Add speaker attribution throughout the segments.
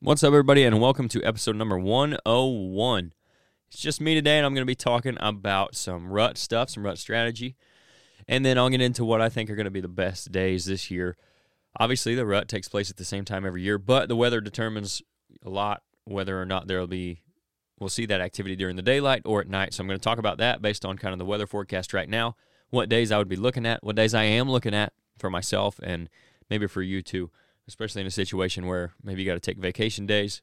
Speaker 1: What's up, everybody, and welcome to episode number 101. It's just me today, and I'm going to be talking about some rut stuff, some rut strategy, and then I'll get into what I think are going to be the best days this year. Obviously, the rut takes place at the same time every year, but the weather determines a lot whether or not there will be, we'll see that activity during the daylight or at night. So I'm going to talk about that based on kind of the weather forecast right now, what days I would be looking at, what days I am looking at for myself, and maybe for you too especially in a situation where maybe you got to take vacation days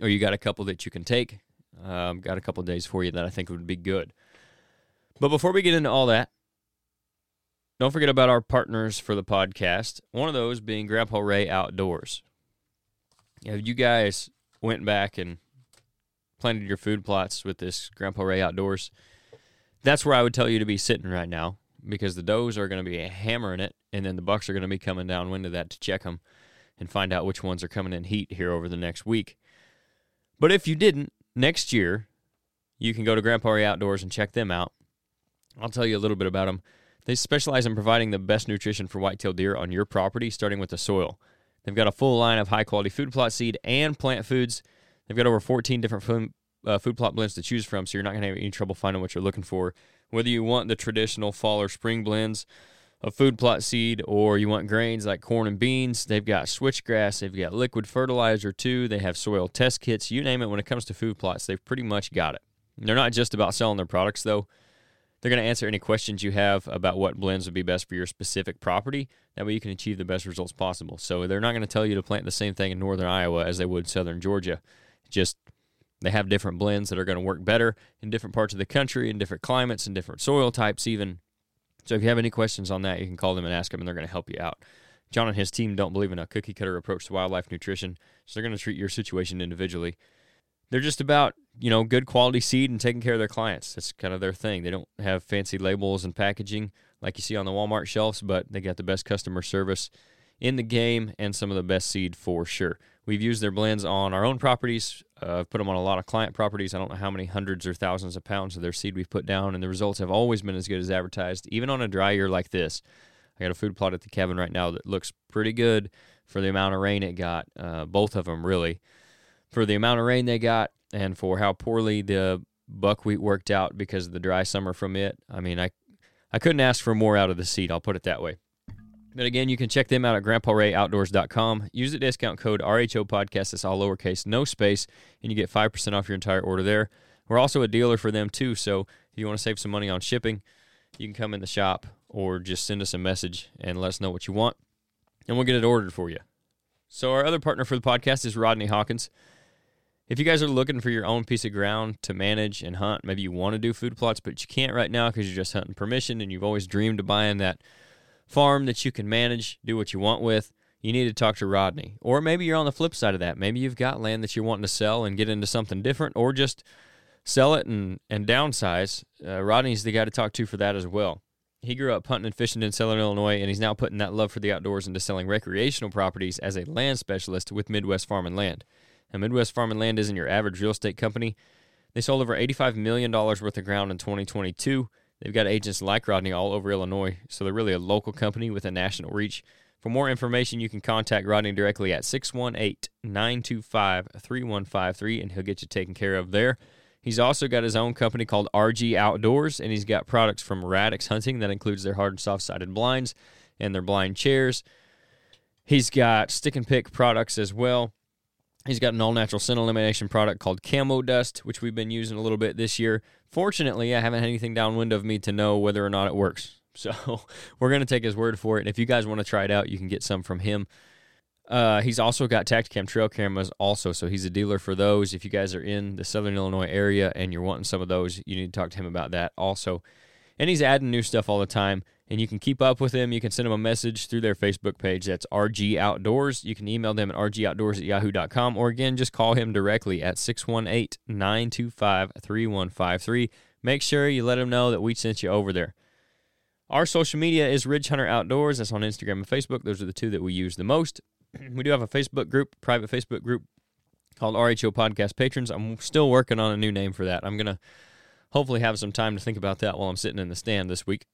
Speaker 1: or you got a couple that you can take. Um, got a couple days for you that I think would be good. But before we get into all that, don't forget about our partners for the podcast. One of those being Grandpa Ray Outdoors. Know, you guys went back and planted your food plots with this Grandpa Ray Outdoors. That's where I would tell you to be sitting right now because the does are going to be hammering it, and then the bucks are going to be coming downwind of that to check them and find out which ones are coming in heat here over the next week. But if you didn't, next year you can go to Grandpa Ray Outdoors and check them out. I'll tell you a little bit about them. They specialize in providing the best nutrition for whitetail deer on your property, starting with the soil. They've got a full line of high quality food plot seed and plant foods. They've got over 14 different food, uh, food plot blends to choose from, so you're not going to have any trouble finding what you're looking for whether you want the traditional fall or spring blends of food plot seed or you want grains like corn and beans, they've got switchgrass, they've got liquid fertilizer too, they have soil test kits, you name it when it comes to food plots, they've pretty much got it. They're not just about selling their products though. They're going to answer any questions you have about what blends would be best for your specific property. That way you can achieve the best results possible. So they're not going to tell you to plant the same thing in northern Iowa as they would southern Georgia. Just they have different blends that are going to work better in different parts of the country, in different climates, and different soil types, even. So if you have any questions on that, you can call them and ask them, and they're going to help you out. John and his team don't believe in a cookie cutter approach to wildlife nutrition, so they're going to treat your situation individually. They're just about, you know, good quality seed and taking care of their clients. That's kind of their thing. They don't have fancy labels and packaging like you see on the Walmart shelves, but they got the best customer service in the game and some of the best seed for sure. We've used their blends on our own properties. Uh, I've put them on a lot of client properties. I don't know how many hundreds or thousands of pounds of their seed we've put down, and the results have always been as good as advertised, even on a dry year like this. I got a food plot at the cabin right now that looks pretty good for the amount of rain it got. Uh, both of them, really. For the amount of rain they got and for how poorly the buckwheat worked out because of the dry summer from it. I mean, I, I couldn't ask for more out of the seed, I'll put it that way. But again, you can check them out at grandparayoutdoors.com. Use the discount code RHO Podcast. It's all lowercase, no space, and you get 5% off your entire order there. We're also a dealer for them too, so if you want to save some money on shipping, you can come in the shop or just send us a message and let us know what you want, and we'll get it ordered for you. So, our other partner for the podcast is Rodney Hawkins. If you guys are looking for your own piece of ground to manage and hunt, maybe you want to do food plots, but you can't right now because you're just hunting permission and you've always dreamed of buying that farm that you can manage, do what you want with, you need to talk to Rodney. Or maybe you're on the flip side of that. Maybe you've got land that you're wanting to sell and get into something different, or just sell it and, and downsize. Uh, Rodney's the guy to talk to for that as well. He grew up hunting and fishing in Southern Illinois, and he's now putting that love for the outdoors into selling recreational properties as a land specialist with Midwest Farm and Land. And Midwest Farm and Land isn't your average real estate company. They sold over $85 million worth of ground in 2022 They've got agents like Rodney all over Illinois, so they're really a local company with a national reach. For more information, you can contact Rodney directly at 618 925 3153, and he'll get you taken care of there. He's also got his own company called RG Outdoors, and he's got products from Radix Hunting that includes their hard and soft sided blinds and their blind chairs. He's got stick and pick products as well. He's got an all natural scent elimination product called Camo Dust, which we've been using a little bit this year. Fortunately, I haven't had anything downwind of me to know whether or not it works. So we're going to take his word for it. And if you guys want to try it out, you can get some from him. Uh, he's also got Tactacam trail cameras, also. So he's a dealer for those. If you guys are in the Southern Illinois area and you're wanting some of those, you need to talk to him about that also. And he's adding new stuff all the time and you can keep up with them. You can send them a message through their Facebook page. That's RG Outdoors. You can email them at rgoutdoors at yahoo.com or again, just call him directly at 618 925 3153. Make sure you let him know that we sent you over there. Our social media is Ridge Hunter Outdoors. That's on Instagram and Facebook. Those are the two that we use the most. We do have a Facebook group, private Facebook group called RHO Podcast Patrons. I'm still working on a new name for that. I'm going to hopefully have some time to think about that while I'm sitting in the stand this week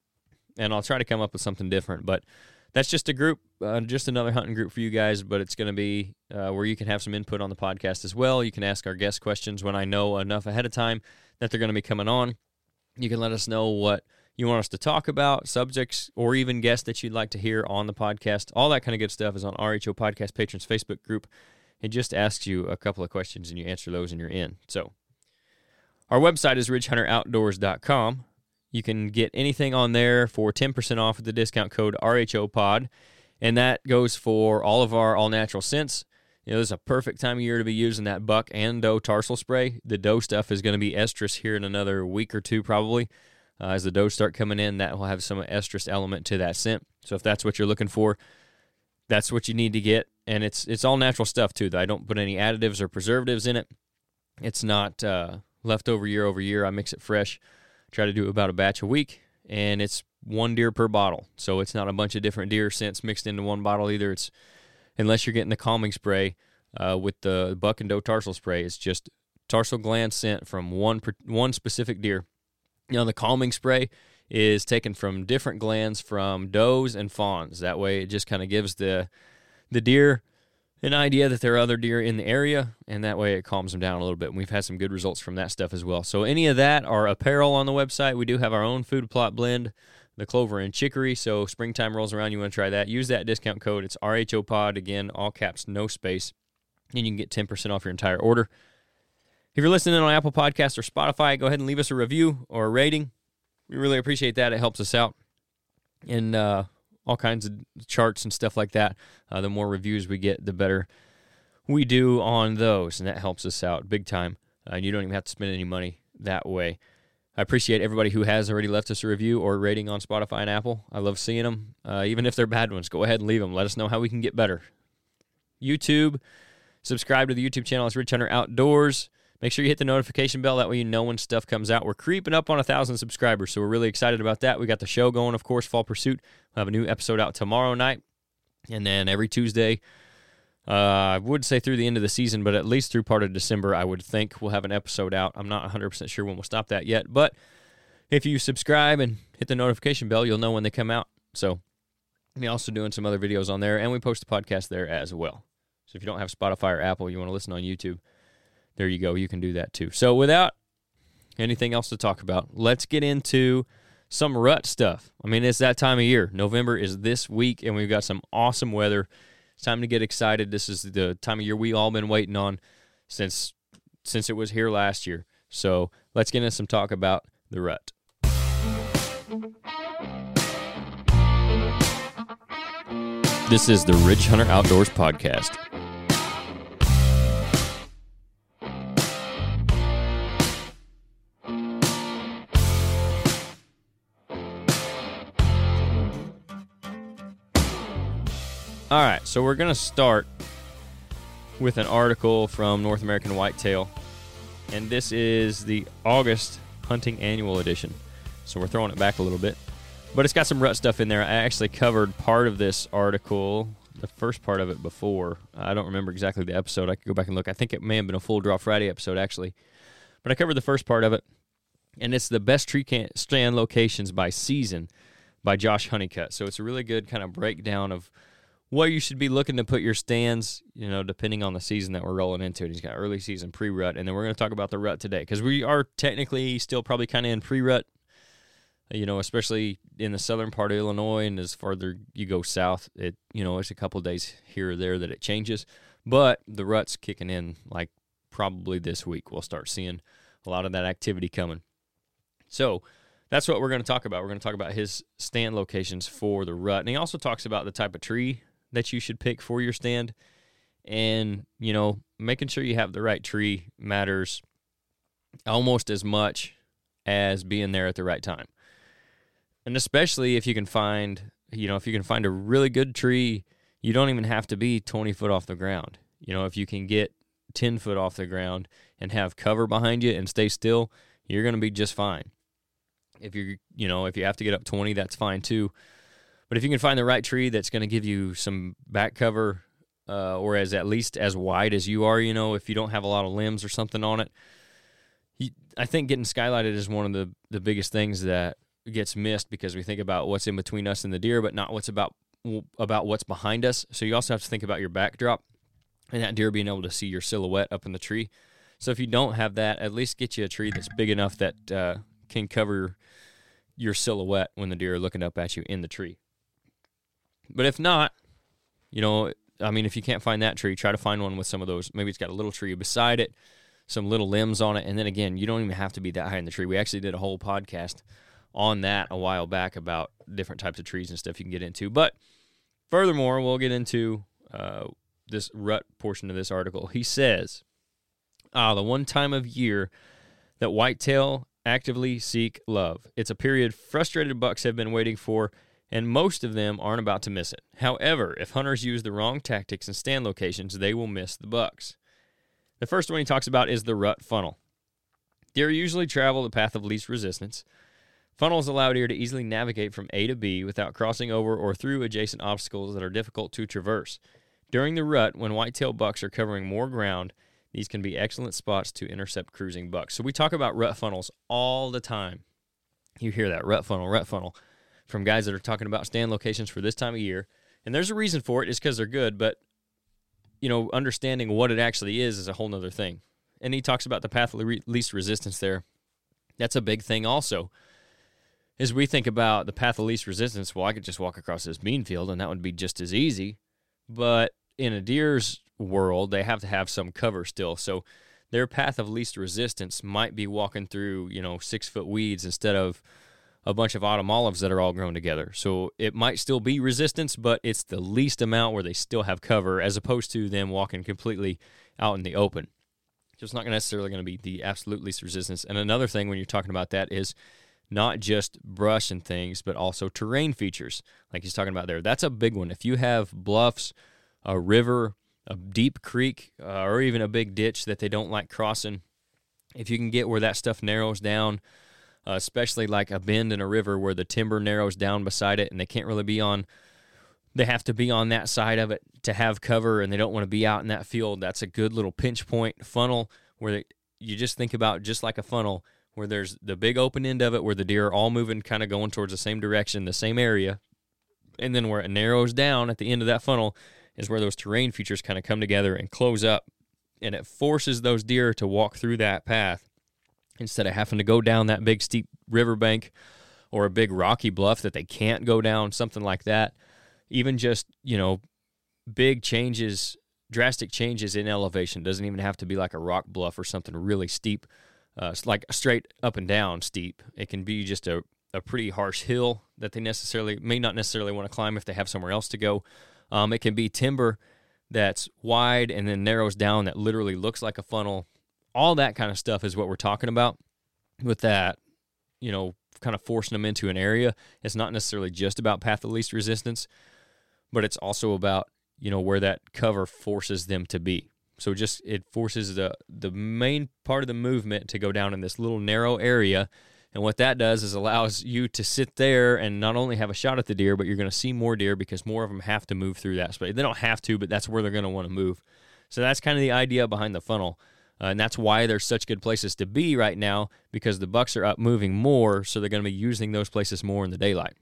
Speaker 1: and I'll try to come up with something different. But that's just a group, uh, just another hunting group for you guys. But it's going to be uh, where you can have some input on the podcast as well. You can ask our guest questions when I know enough ahead of time that they're going to be coming on. You can let us know what you want us to talk about, subjects, or even guests that you'd like to hear on the podcast. All that kind of good stuff is on RHO Podcast Patrons Facebook group. It just asks you a couple of questions and you answer those and you're in. So, our website is ridgehunteroutdoors.com. You can get anything on there for 10% off with the discount code RHOPOD, and that goes for all of our all natural scents. You know, this is a perfect time of year to be using that buck and doe tarsal spray. The doe stuff is going to be estrus here in another week or two, probably. Uh, as the does start coming in, that will have some estrus element to that scent. So if that's what you're looking for, that's what you need to get. And it's it's all natural stuff too. Though I don't put any additives or preservatives in it. It's not uh, leftover year over year. I mix it fresh. Try to do about a batch a week, and it's one deer per bottle. So it's not a bunch of different deer scents mixed into one bottle either. It's unless you're getting the calming spray uh, with the buck and doe tarsal spray. It's just tarsal gland scent from one one specific deer know, the calming spray is taken from different glands from does and fawns. That way, it just kind of gives the the deer an idea that there are other deer in the area, and that way it calms them down a little bit. And we've had some good results from that stuff as well. So, any of that are apparel on the website. We do have our own food plot blend, the clover and chicory. So, springtime rolls around, you want to try that. Use that discount code. It's RHO Pod again, all caps, no space, and you can get 10% off your entire order. If you're listening on Apple Podcasts or Spotify, go ahead and leave us a review or a rating. We really appreciate that. It helps us out And uh, all kinds of charts and stuff like that. Uh, the more reviews we get, the better we do on those, and that helps us out big time. Uh, and you don't even have to spend any money that way. I appreciate everybody who has already left us a review or rating on Spotify and Apple. I love seeing them, uh, even if they're bad ones. Go ahead and leave them. Let us know how we can get better. YouTube, subscribe to the YouTube channel. It's Ridge Hunter Outdoors. Make sure you hit the notification bell. That way you know when stuff comes out. We're creeping up on a thousand subscribers, so we're really excited about that. We got the show going, of course, Fall Pursuit. We'll have a new episode out tomorrow night, and then every Tuesday. Uh, I would say through the end of the season, but at least through part of December, I would think we'll have an episode out. I'm not 100% sure when we'll stop that yet, but if you subscribe and hit the notification bell, you'll know when they come out. So, me also doing some other videos on there, and we post the podcast there as well. So, if you don't have Spotify or Apple, you want to listen on YouTube, there you go. You can do that too. So without anything else to talk about, let's get into some rut stuff. I mean, it's that time of year. November is this week, and we've got some awesome weather. It's time to get excited. This is the time of year we all been waiting on since since it was here last year. So let's get into some talk about the rut. This is the Ridge Hunter Outdoors Podcast. All right, so we're going to start with an article from North American Whitetail, and this is the August Hunting Annual Edition. So we're throwing it back a little bit, but it's got some rut stuff in there. I actually covered part of this article, the first part of it before. I don't remember exactly the episode. I could go back and look. I think it may have been a full draw Friday episode actually, but I covered the first part of it, and it's the best tree stand locations by season by Josh Honeycutt. So it's a really good kind of breakdown of where you should be looking to put your stands, you know, depending on the season that we're rolling into. And he's got early season pre rut. And then we're going to talk about the rut today because we are technically still probably kind of in pre rut, you know, especially in the southern part of Illinois. And as farther you go south, it, you know, it's a couple days here or there that it changes. But the rut's kicking in like probably this week. We'll start seeing a lot of that activity coming. So, that's what we're going to talk about. We're going to talk about his stand locations for the rut. And he also talks about the type of tree that you should pick for your stand. And, you know, making sure you have the right tree matters almost as much as being there at the right time. And especially if you can find, you know, if you can find a really good tree, you don't even have to be 20 foot off the ground. You know, if you can get 10 foot off the ground and have cover behind you and stay still, you're going to be just fine. If you're, you know, if you have to get up 20, that's fine too. But if you can find the right tree that's going to give you some back cover, uh, or as at least as wide as you are, you know, if you don't have a lot of limbs or something on it, you, I think getting skylighted is one of the the biggest things that gets missed because we think about what's in between us and the deer, but not what's about about what's behind us. So you also have to think about your backdrop and that deer being able to see your silhouette up in the tree. So if you don't have that, at least get you a tree that's big enough that uh, can cover your silhouette when the deer are looking up at you in the tree. But if not, you know, I mean, if you can't find that tree, try to find one with some of those. Maybe it's got a little tree beside it, some little limbs on it. And then again, you don't even have to be that high in the tree. We actually did a whole podcast on that a while back about different types of trees and stuff you can get into. But furthermore, we'll get into uh, this rut portion of this article. He says, ah, the one time of year that whitetail actively seek love. It's a period frustrated bucks have been waiting for, and most of them aren't about to miss it. However, if hunters use the wrong tactics and stand locations, they will miss the bucks. The first one he talks about is the rut funnel. Deer usually travel the path of least resistance. Funnels allow deer to easily navigate from A to B without crossing over or through adjacent obstacles that are difficult to traverse. During the rut, when whitetail bucks are covering more ground, these can be excellent spots to intercept cruising bucks. So we talk about rut funnels all the time. You hear that rut funnel, rut funnel from guys that are talking about stand locations for this time of year. And there's a reason for it, it's because they're good, but you know, understanding what it actually is is a whole nother thing. And he talks about the path of least resistance there. That's a big thing also as we think about the path of least resistance, well, I could just walk across this bean field and that would be just as easy. But in a deer's world, they have to have some cover still. So their path of least resistance might be walking through, you know, six foot weeds instead of a bunch of autumn olives that are all grown together. So it might still be resistance, but it's the least amount where they still have cover as opposed to them walking completely out in the open. So it's not necessarily going to be the absolute least resistance. And another thing when you're talking about that is not just brush and things, but also terrain features, like he's talking about there. That's a big one. If you have bluffs, a river, a deep creek, uh, or even a big ditch that they don't like crossing, if you can get where that stuff narrows down, especially like a bend in a river where the timber narrows down beside it and they can't really be on, they have to be on that side of it to have cover and they don't want to be out in that field. That's a good little pinch point funnel where they, you just think about just like a funnel where there's the big open end of it where the deer are all moving kind of going towards the same direction, the same area. And then where it narrows down at the end of that funnel is where those terrain features kind of come together and close up. And it forces those deer to walk through that path instead of having to go down that big steep riverbank or a big rocky bluff that they can't go down, something like that. Even just, you know, big changes, drastic changes in elevation. Doesn't even have to be like a rock bluff or something really steep uh, like straight up and down steep. It can be just a, a pretty harsh hill that they necessarily may not necessarily want to climb if they have somewhere else to go. Um, it can be timber that's wide and then narrows down that literally looks like a funnel. All that kind of stuff is what we're talking about with that, you know, kind of forcing them into an area. It's not necessarily just about path of least resistance, but it's also about, you know, where that cover forces them to be. So just it forces the the main part of the movement to go down in this little narrow area. And what that does is allows you to sit there and not only have a shot at the deer, but you're going to see more deer because more of them have to move through that space. They don't have to, but that's where they're going to want to move. So that's kind of the idea behind the funnel. Uh, and that's why they're such good places to be right now because the bucks are up moving more, so they're going to be using those places more in the daylight.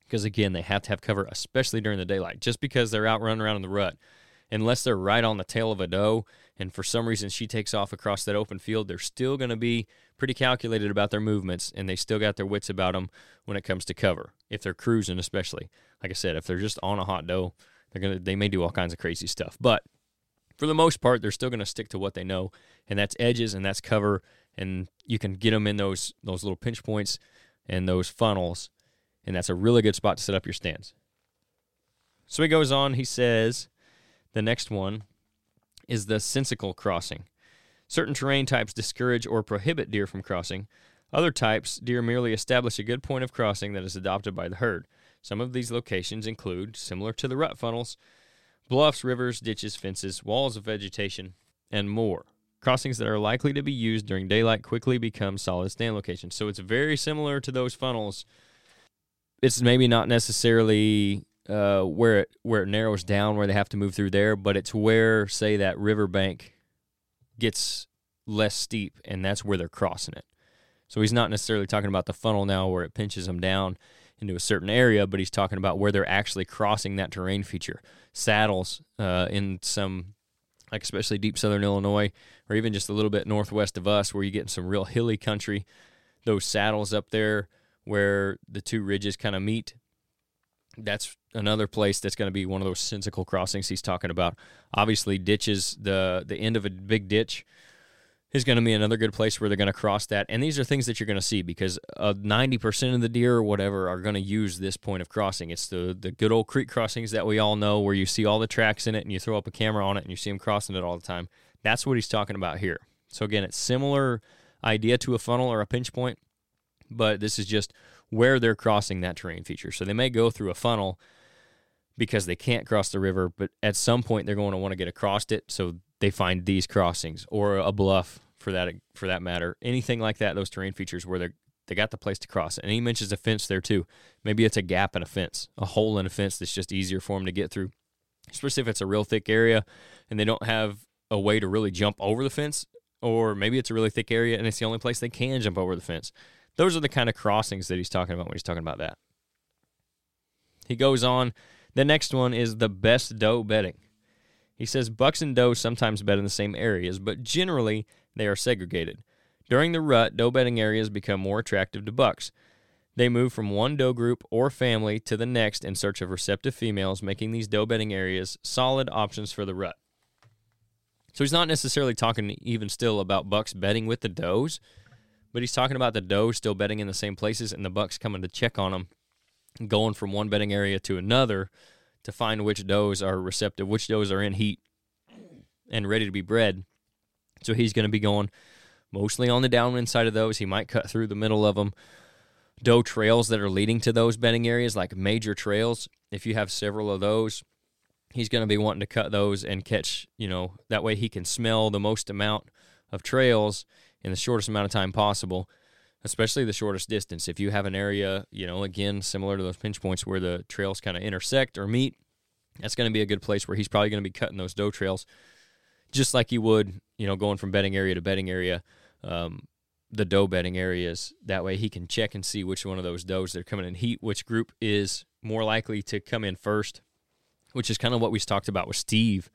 Speaker 1: Because again, they have to have cover, especially during the daylight. Just because they're out running around in the rut unless they're right on the tail of a doe and for some reason she takes off across that open field, they're still going to be pretty calculated about their movements and they still got their wits about them when it comes to cover. If they're cruising, especially, like I said, if they're just on a hot doe, they're gonna they may do all kinds of crazy stuff. But for the most part, they're still going to stick to what they know, and that's edges and that's cover, and you can get them in those those little pinch points and those funnels, and that's a really good spot to set up your stands. So he goes on. He says the next one is the sensical crossing. Certain terrain types discourage or prohibit deer from crossing. Other types, deer merely establish a good point of crossing that is adopted by the herd. Some of these locations include, similar to the rut funnels, bluffs, rivers, ditches, fences, walls of vegetation, and more. Crossings that are likely to be used during daylight quickly become solid stand locations. So it's very similar to those funnels. It's maybe not necessarily uh, where it where it narrows down where they have to move through there, but it's where say that riverbank gets less steep, and that's where they're crossing it. So he's not necessarily talking about the funnel now where it pinches them down. Into a certain area, but he's talking about where they're actually crossing that terrain feature. Saddles uh, in some, like especially deep southern Illinois, or even just a little bit northwest of us, where you get some real hilly country. Those saddles up there where the two ridges kind of meet. That's another place that's going to be one of those sensical crossings he's talking about. Obviously, ditches the the end of a big ditch is going to be another good place where they're going to cross that. And these are things that you're going to see because uh, 90% of the deer or whatever are going to use this point of crossing. It's the, the good old creek crossings that we all know where you see all the tracks in it and you throw up a camera on it and you see them crossing it all the time. That's what he's talking about here. So, again, it's similar idea to a funnel or a pinch point, but this is just where they're crossing that terrain feature. So, they may go through a funnel because they can't cross the river, but at some point they're going to want to get across it. So they find these crossings or a bluff for that for that matter. Anything like that, those terrain features where they they got the place to cross. And he mentions a fence there too. Maybe it's a gap in a fence, a hole in a fence that's just easier for them to get through. Especially if it's a real thick area and they don't have a way to really jump over the fence, or maybe it's a really thick area and it's the only place they can jump over the fence. Those are the kind of crossings that he's talking about when he's talking about that. He goes on. The next one is the best doe bedding. He says bucks and does sometimes bed in the same areas, but generally they are segregated. During the rut, doe bedding areas become more attractive to bucks. They move from one doe group or family to the next in search of receptive females, making these doe bedding areas solid options for the rut. So he's not necessarily talking even still about bucks bedding with the does, but he's talking about the does still bedding in the same places and the bucks coming to check on them, going from one bedding area to another to find which does are receptive, which does are in heat and ready to be bred. So he's going to be going mostly on the downwind side of those. He might cut through the middle of them. Doe trails that are leading to those bedding areas, like major trails, if you have several of those, he's going to be wanting to cut those and catch, you know, that way he can smell the most amount of trails in the shortest amount of time possible, especially the shortest distance. If you have an area, you know, again, similar to those pinch points where the trails kind of intersect or meet, that's going to be a good place where he's probably going to be cutting those doe trails just like you would, you know, going from bedding area to bedding area, um, the doe bedding areas. That way he can check and see which one of those does that are coming in heat, which group is more likely to come in first, which is kind of what we talked about with Steve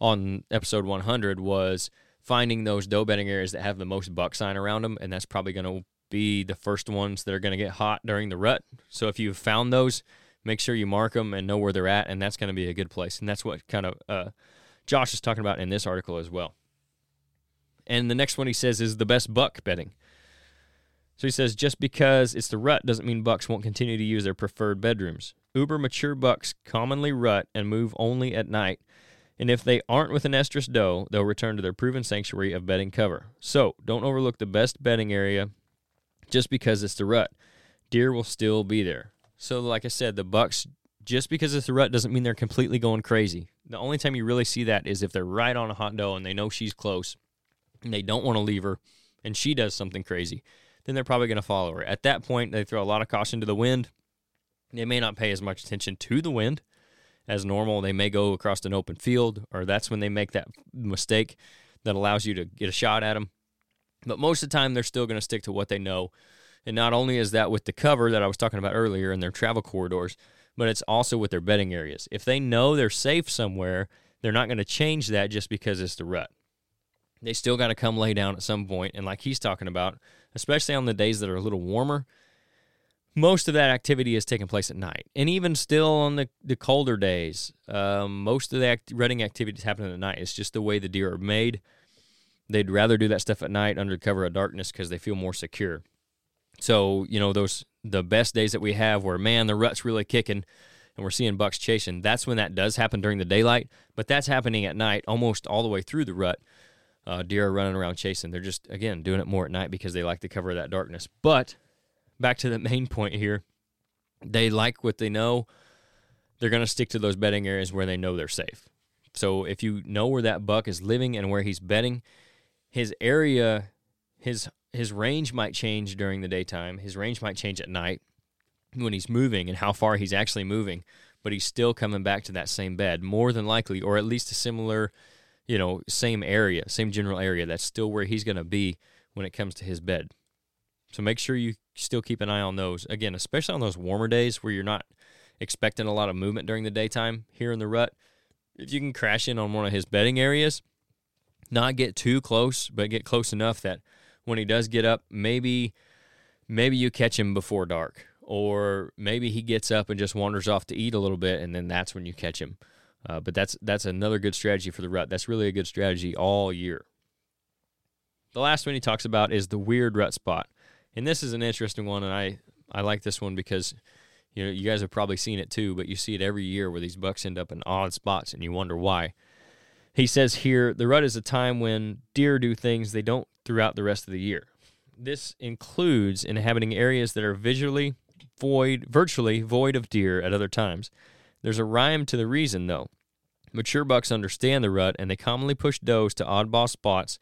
Speaker 1: on episode 100 was finding those doe bedding areas that have the most buck sign around them, and that's probably going to be the first ones that are going to get hot during the rut. So if you've found those, make sure you mark them and know where they're at, and that's going to be a good place. And that's what kind of uh, Josh is talking about in this article as well. And the next one he says is the best buck bedding. So he says just because it's the rut doesn't mean bucks won't continue to use their preferred bedrooms. Uber mature bucks commonly rut and move only at night, and if they aren't with an estrus doe, they'll return to their proven sanctuary of bedding cover. So don't overlook the best bedding area just because it's the rut. Deer will still be there. So, like I said, the bucks just because it's the rut doesn't mean they're completely going crazy. The only time you really see that is if they're right on a hot doe and they know she's close and they don't want to leave her and she does something crazy, then they're probably going to follow her. At that point, they throw a lot of caution to the wind. They may not pay as much attention to the wind as normal. They may go across an open field, or that's when they make that mistake that allows you to get a shot at them. But most of the time, they're still going to stick to what they know. And not only is that with the cover that I was talking about earlier in their travel corridors, but it's also with their bedding areas. If they know they're safe somewhere, they're not going to change that just because it's the rut. They still got to come lay down at some point, and like he's talking about, especially on the days that are a little warmer, most of that activity is taking place at night. And even still on the, the colder days, um, most of the act- rutting activity is happening at night. It's just the way the deer are made. They'd rather do that stuff at night under cover of darkness because they feel more secure. So, you know, those the best days that we have where man the rut's really kicking and we're seeing bucks chasing that's when that does happen during the daylight but that's happening at night almost all the way through the rut uh, deer are running around chasing they're just again doing it more at night because they like the cover of that darkness but back to the main point here they like what they know they're going to stick to those bedding areas where they know they're safe so if you know where that buck is living and where he's bedding his area his his range might change during the daytime. His range might change at night when he's moving and how far he's actually moving, but he's still coming back to that same bed, more than likely, or at least a similar, you know, same area, same general area. That's still where he's going to be when it comes to his bed. So make sure you still keep an eye on those. Again, especially on those warmer days where you're not expecting a lot of movement during the daytime here in the rut. If you can crash in on one of his bedding areas, not get too close, but get close enough that when he does get up, maybe maybe you catch him before dark, or maybe he gets up and just wanders off to eat a little bit, and then that's when you catch him. Uh, but that's that's another good strategy for the rut. That's really a good strategy all year. The last one he talks about is the weird rut spot, and this is an interesting one, and I I like this one because you know you guys have probably seen it too, but you see it every year where these bucks end up in odd spots, and you wonder why. He says here the rut is a time when deer do things they don't throughout the rest of the year. This includes inhabiting areas that are visually void, virtually void of deer at other times. There's a rhyme to the reason, though. Mature bucks understand the rut, and they commonly push does to oddball spots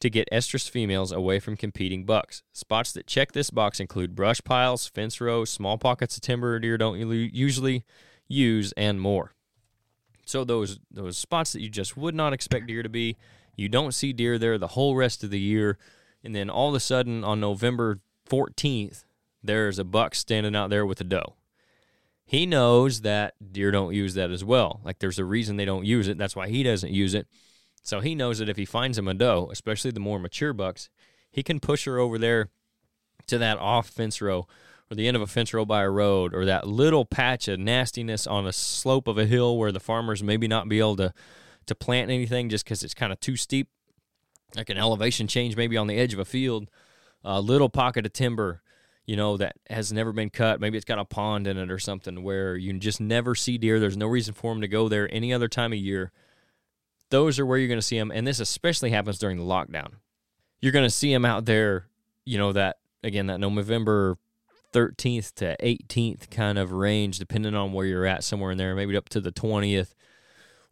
Speaker 1: to get estrus females away from competing bucks. Spots that check this box include brush piles, fence rows, small pockets of timber deer don't usually use, and more. So those those spots that you just would not expect deer to be, you don't see deer there the whole rest of the year, and then all of a sudden on November 14th, there's a buck standing out there with a doe. He knows that deer don't use that as well. Like there's a reason they don't use it. That's why he doesn't use it. So he knows that if he finds a doe, especially the more mature bucks, he can push her over there to that off fence row or the end of a fence row by a road or that little patch of nastiness on a slope of a hill where the farmers maybe not be able to to plant anything just because it's kind of too steep. Like an elevation change maybe on the edge of a field a little pocket of timber you know that has never been cut. Maybe it's got a pond in it or something where you just never see deer. There's no reason for them to go there any other time of year those are where you're going to see them and this especially happens during the lockdown you're going to see them out there you know that again that november 13th to 18th kind of range, depending on where you're at, somewhere in there, maybe up to the 20th,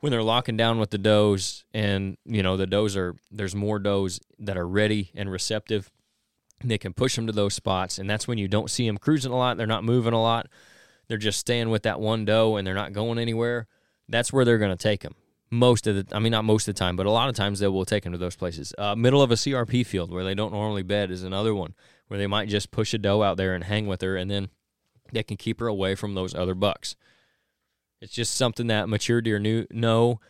Speaker 1: when they're locking down with the does, and you know the does are there's more does that are ready and receptive. They can push them to those spots, and that's when you don't see them cruising a lot. They're not moving a lot. They're just staying with that one doe, and they're not going anywhere. That's where they're going to take them most of the. I mean, not most of the time, but a lot of times they will take them to those places. Uh, middle of a CRP field where they don't normally bed is another one where they might just push a doe out there and hang with her, and then they can keep her away from those other bucks. It's just something that mature deer knew, know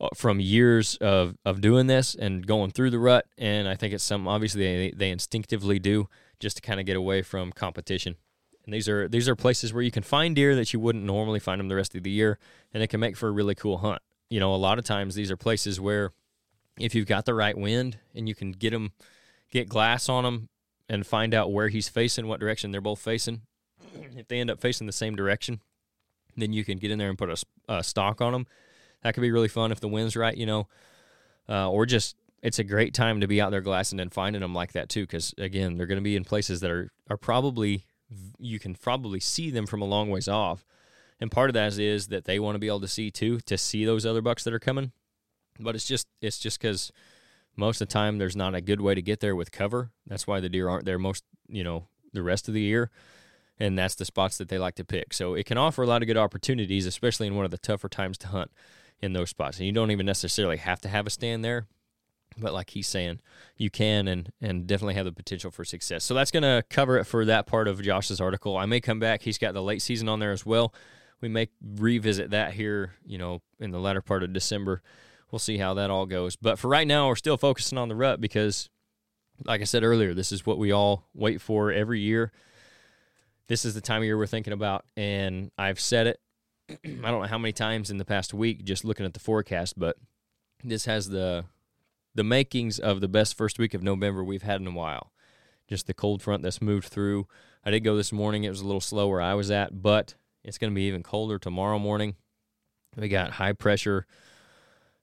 Speaker 1: uh, from years of, of doing this and going through the rut. And I think it's something obviously they, they instinctively do just to kind of get away from competition. And these are these are places where you can find deer that you wouldn't normally find them the rest of the year, and it can make for a really cool hunt. You know, a lot of times these are places where if you've got the right wind and you can get them, get glass on them and find out where he's facing, what direction they're both facing. if they end up facing the same direction, then you can get in there and put a, a stock on them. That could be really fun if the wind's right, you know, uh, or just it's a great time to be out there glassing and finding them like that too. Because again, they're going to be in places that are are probably you can probably see them from a long ways off, and part of that is, that they want to be able to see too to see those other bucks that are coming. But it's just it's just because most of the time there's not a good way to get there with cover. That's why the deer aren't there most, you know, the rest of the year. And that's the spots that they like to pick. So it can offer a lot of good opportunities, especially in one of the tougher times to hunt in those spots. And you don't even necessarily have to have a stand there. But like he's saying, you can and and definitely have the potential for success. So that's gonna cover it for that part of Josh's article. I may come back. He's got the late season on there as well. We may revisit that here, you know, in the latter part of December we'll see how that all goes. But for right now, we're still focusing on the rut because, like I said earlier, this is what we all wait for every year. This is the time of year we're thinking about, and I've said it. I don't know how many times in the past week, just looking at the forecast, but this has the the makings of the best first week of November we've had in a while. Just the cold front that's moved through. I did go this morning; it was a little slow where I was at, but it's going to be even colder tomorrow morning. We got high pressure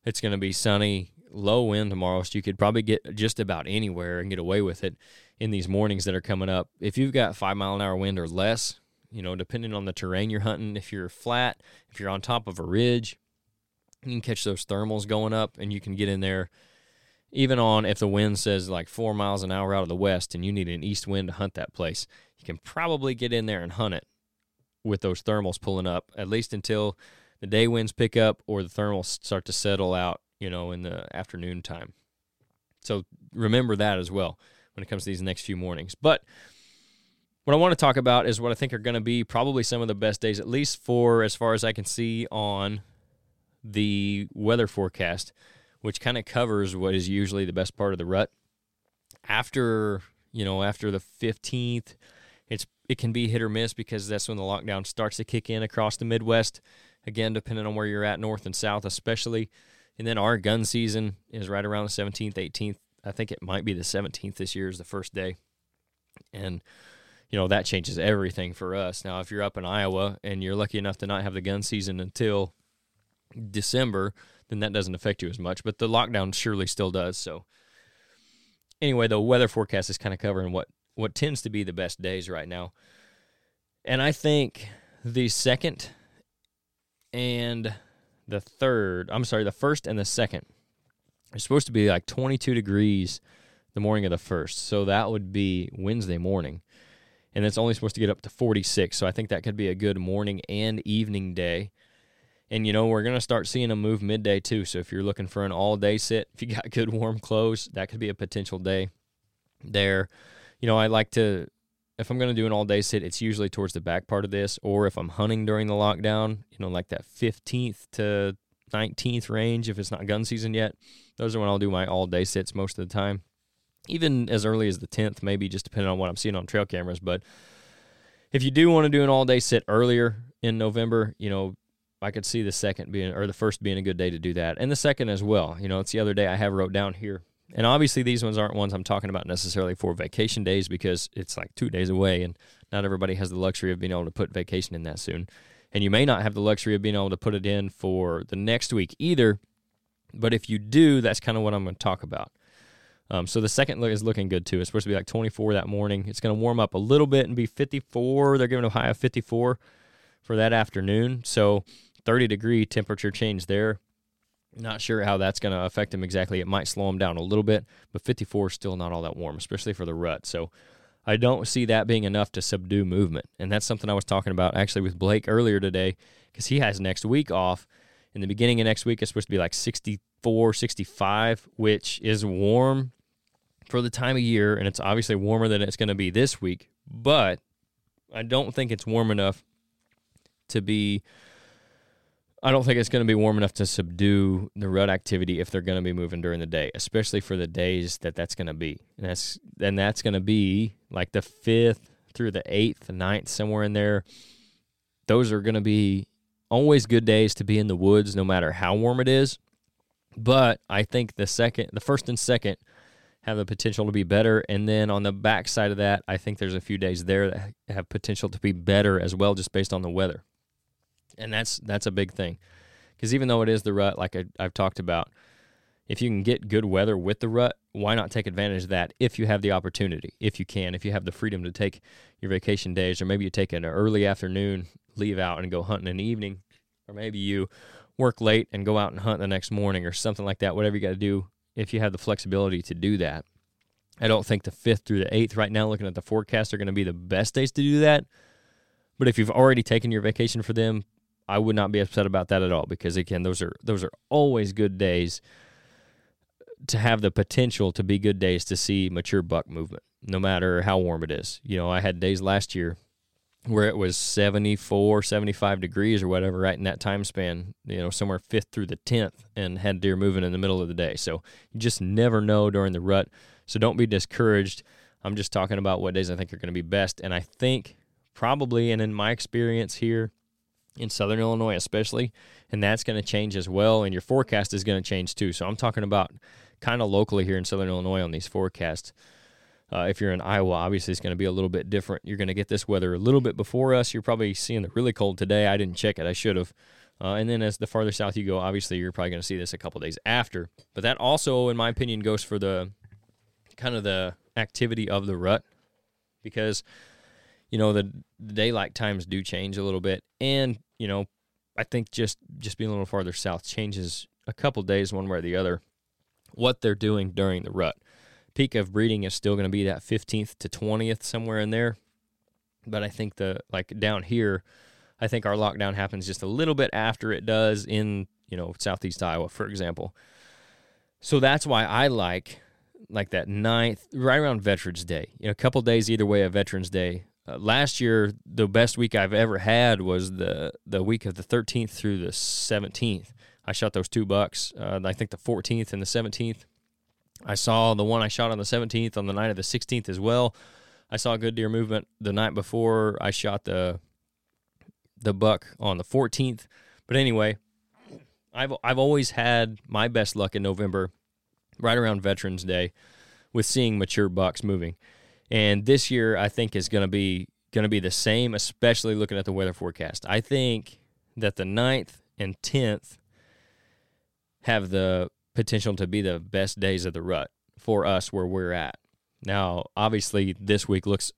Speaker 1: it's going to be sunny, low wind tomorrow, so you could probably get just about anywhere and get away with it in these mornings that are coming up. If you've got five mile an hour wind or less, you know, depending on the terrain you're hunting, if you're flat, if you're on top of a ridge, you can catch those thermals going up and you can get in there. Even on if the wind says like four miles an hour out of the west and you need an east wind to hunt that place, you can probably get in there and hunt it with those thermals pulling up, at least until the day winds pick up or the thermals start to settle out, you know, in the afternoon time. So remember that as well. when it comes to these next few mornings. But what I want to talk about is what I think are going to be probably some of the best days, at least for as far as I can see on the weather forecast, which kind of covers what is usually the best part of the rut. After you know, after the fifteenth, it's it can be hit or miss because that's when the lockdown starts to kick in across the Midwest. Again, depending on where you're at, north and south, especially. And then our gun season is right around the 17th, 18th. I think it might be the 17th this year is the first day. And you know, that changes everything for us. Now, if you're up in Iowa and you're lucky enough to not have the gun season until December, then that doesn't affect you as much, but the lockdown surely still does. So, anyway, the weather forecast is kind of covering what what tends to be the best days right now. And I think the second and the third, I'm sorry, the first and the second are supposed to be like 22 degrees the morning of the first. So that would be Wednesday morning and it's only supposed to get up to 46. So I think that could be a good morning and evening day. And you know, we're going to start seeing them move midday too. So if you're looking for an all day sit, if you got good warm clothes, that could be a potential day there. You know, I like to, if I'm going to do an all day sit, it's usually towards the back part of this, or if I'm hunting during the lockdown, you know, like that 15th to 19th range, if it's not gun season yet, those are when I'll do my all day sits most of the time even as early as the 10th, maybe just depending on what I'm seeing on trail cameras. But if you do want to do an all day sit earlier in November, you know, I could see the second being, or the first being a good day to do that. And the second as well. You know, it's the other day I have wrote down here. And obviously, these ones aren't ones I'm talking about necessarily for vacation days because it's like two days away, and not everybody has the luxury of being able to put vacation in that soon. And you may not have the luxury of being able to put it in for the next week either. But if you do, that's kind of what I'm going to talk about. Um, so the second look is looking good too. It's supposed to be like 24 that morning. It's going to warm up a little bit and be 54. They're giving a high of 54 for that afternoon. So 30 degree temperature change there. Not sure how that's going to affect them exactly. It might slow them down a little bit, but 54 is still not all that warm, especially for the rut. So I don't see that being enough to subdue movement. And that's something I was talking about actually with Blake earlier today because he has next week off. In the beginning of next week, it's supposed to be like 64, 65, which is warm for the time of year, and it's obviously warmer than it's going to be this week, but I don't think it's warm enough to be. I don't think it's going to be warm enough to subdue the rut activity if they're going to be moving during the day, especially for the days that that's going to be. And that's and that's going to be like the fifth through the eighth, ninth, somewhere in there. Those are going to be always good days to be in the woods, no matter how warm it is. But I think the second, the first and second have the potential to be better. And then on the back side of that, I think there's a few days there that have potential to be better as well, just based on the weather. And that's that's a big thing, because even though it is the rut, like I, I've talked about, if you can get good weather with the rut, why not take advantage of that if you have the opportunity, if you can, if you have the freedom to take your vacation days, or maybe you take an early afternoon leave out and go hunting in the evening, or maybe you work late and go out and hunt the next morning or something like that. Whatever you got to do if you have the flexibility to do that. I don't think the fifth through the eighth right now, looking at the forecast, are going to be the best days to do that. But if you've already taken your vacation for them, I would not be upset about that at all because again, those are those are always good days to have the potential to be good days to see mature buck movement, no matter how warm it is. You know, I had days last year where it was 74, 75 degrees or whatever, right in that time span, you know, somewhere fifth through the 10th, and had deer moving in the middle of the day. So you just never know during the rut. So don't be discouraged. I'm just talking about what days I think are going to be best. And I think probably, and in my experience here in Southern Illinois, especially, and that's going to change as well. And your forecast is going to change too. So I'm talking about kind of locally here in Southern Illinois on these forecasts. Uh, if you're in Iowa, obviously it's going to be a little bit different. You're going to get this weather a little bit before us. You're probably seeing the really cold today. I didn't check it. I should have. Uh, and then as the farther south you go, obviously you're probably going to see this a couple days after. But that also, in my opinion, goes for the kind of the activity of the rut because you know the, the daylight times do change a little bit, and you know I think just just being a little farther south changes a couple days one way or the other what they're doing during the rut peak of breeding is still going to be that 15th to 20th somewhere in there but i think the like down here i think our lockdown happens just a little bit after it does in you know southeast iowa for example so that's why i like like that ninth, right around Veterans Day. You know, a couple days either way of Veterans Day. Uh, last year, the best week I've ever had was the the week of the 13th through the 17th. I shot those two bucks. Uh, I think the 14th and the 17th. I saw the one I shot on the 17th on the night of the 16th as well. I saw good deer movement the night before I shot the the buck on the 14th. But anyway, I've I've always had my best luck in November, right around Veterans Day, with seeing mature bucks moving. And this year, I think is going to be going to be the same, especially looking at the weather forecast. I think that the 9th and 10th have the potential to be the best days of the rut for us where we're at. Now, obviously, this week looks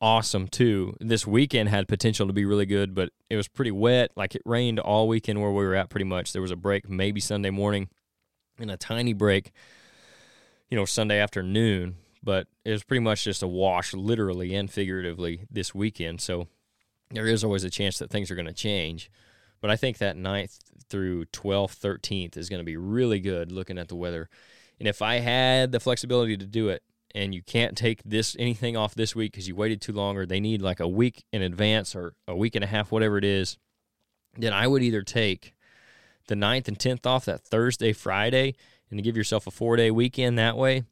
Speaker 1: awesome too. This weekend had potential to be really good, but it was pretty wet. Like it rained all weekend where we were at pretty much. There was a break maybe Sunday morning and a tiny break, you know, Sunday afternoon, but it was pretty much just a wash, literally and figuratively, this weekend. So there is always a chance that things are going to change. But I think that 9th through 12th, 13th is going to be really good looking at the weather. And if I had the flexibility to do it, and you can't take this anything off this week because you waited too long, or they need like a week in advance or a week and a half, whatever it is, then I would either take the 9th and 10th off that Thursday, Friday, and give yourself a four day weekend that way.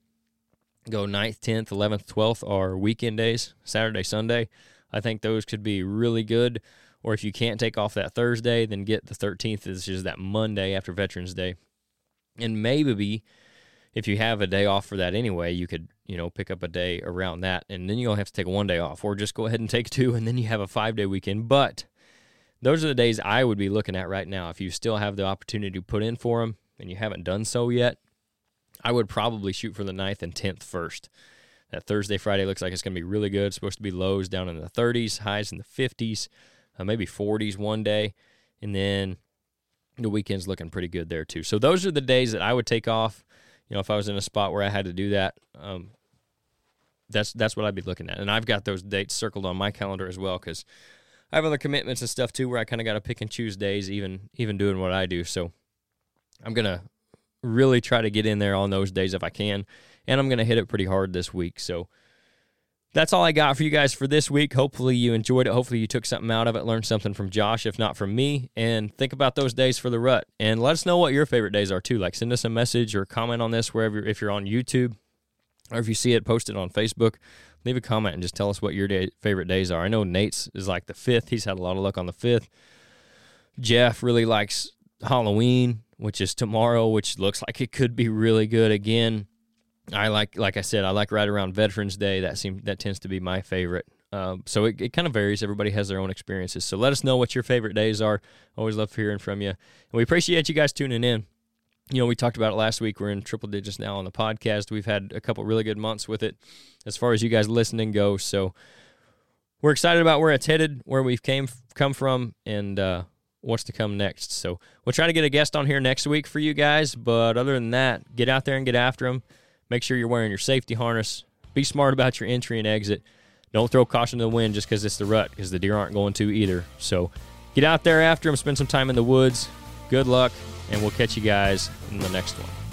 Speaker 1: Go 9th, 10th, 11th, 12th are weekend days, Saturday, Sunday. I think those could be really good. Or if you can't take off that Thursday, then get the 13th, which is that Monday after Veterans Day. And maybe if you have a day off for that anyway, you could, you know, pick up a day around that. And then you only have to take one day off, or just go ahead and take two, and then you have a five day weekend. But those are the days I would be looking at right now. If you still have the opportunity to put in for them and you haven't done so yet, I would probably shoot for the 9th and 10th first. That Thursday, Friday looks like it's going to be really good. It's supposed to be lows down in the 30s, highs in the 50s uh, maybe 40s one day, and then the weekend's looking pretty good there too. So those are the days that I would take off. You know, if I was in a spot where I had to do that, um, that's that's what I'd be looking at. And I've got those dates circled on my calendar as well because I have other commitments and stuff too where I kind of got to pick and choose days, even even doing what I do. So I'm gonna really try to get in there on those days if I can, and I'm gonna hit it pretty hard this week. So that's all I got for you guys for this week. Hopefully you enjoyed it. Hopefully you took something out of it, learned something from Josh, if not from me. And think about those days for the rut. And let us know what your favorite days are too. Like send us a message or comment on this wherever if you're on YouTube or if you see it posted on Facebook. Leave a comment and just tell us what your day, favorite days are. I know Nate's is like the fifth. He's had a lot of luck on the fifth. Jeff really likes Halloween, which is tomorrow, which looks like it could be really good again. I like, like I said, I like right around Veterans Day. That seems that tends to be my favorite. Um, so it, it kind of varies. Everybody has their own experiences. So let us know what your favorite days are. Always love hearing from you, and we appreciate you guys tuning in. You know, we talked about it last week. We're in triple digits now on the podcast. We've had a couple really good months with it, as far as you guys listening goes. So we're excited about where it's headed, where we've came come from, and uh, what's to come next. So we'll try to get a guest on here next week for you guys. But other than that, get out there and get after them. Make sure you're wearing your safety harness. Be smart about your entry and exit. Don't throw caution to the wind just because it's the rut, because the deer aren't going to either. So get out there after them, spend some time in the woods. Good luck, and we'll catch you guys in the next one.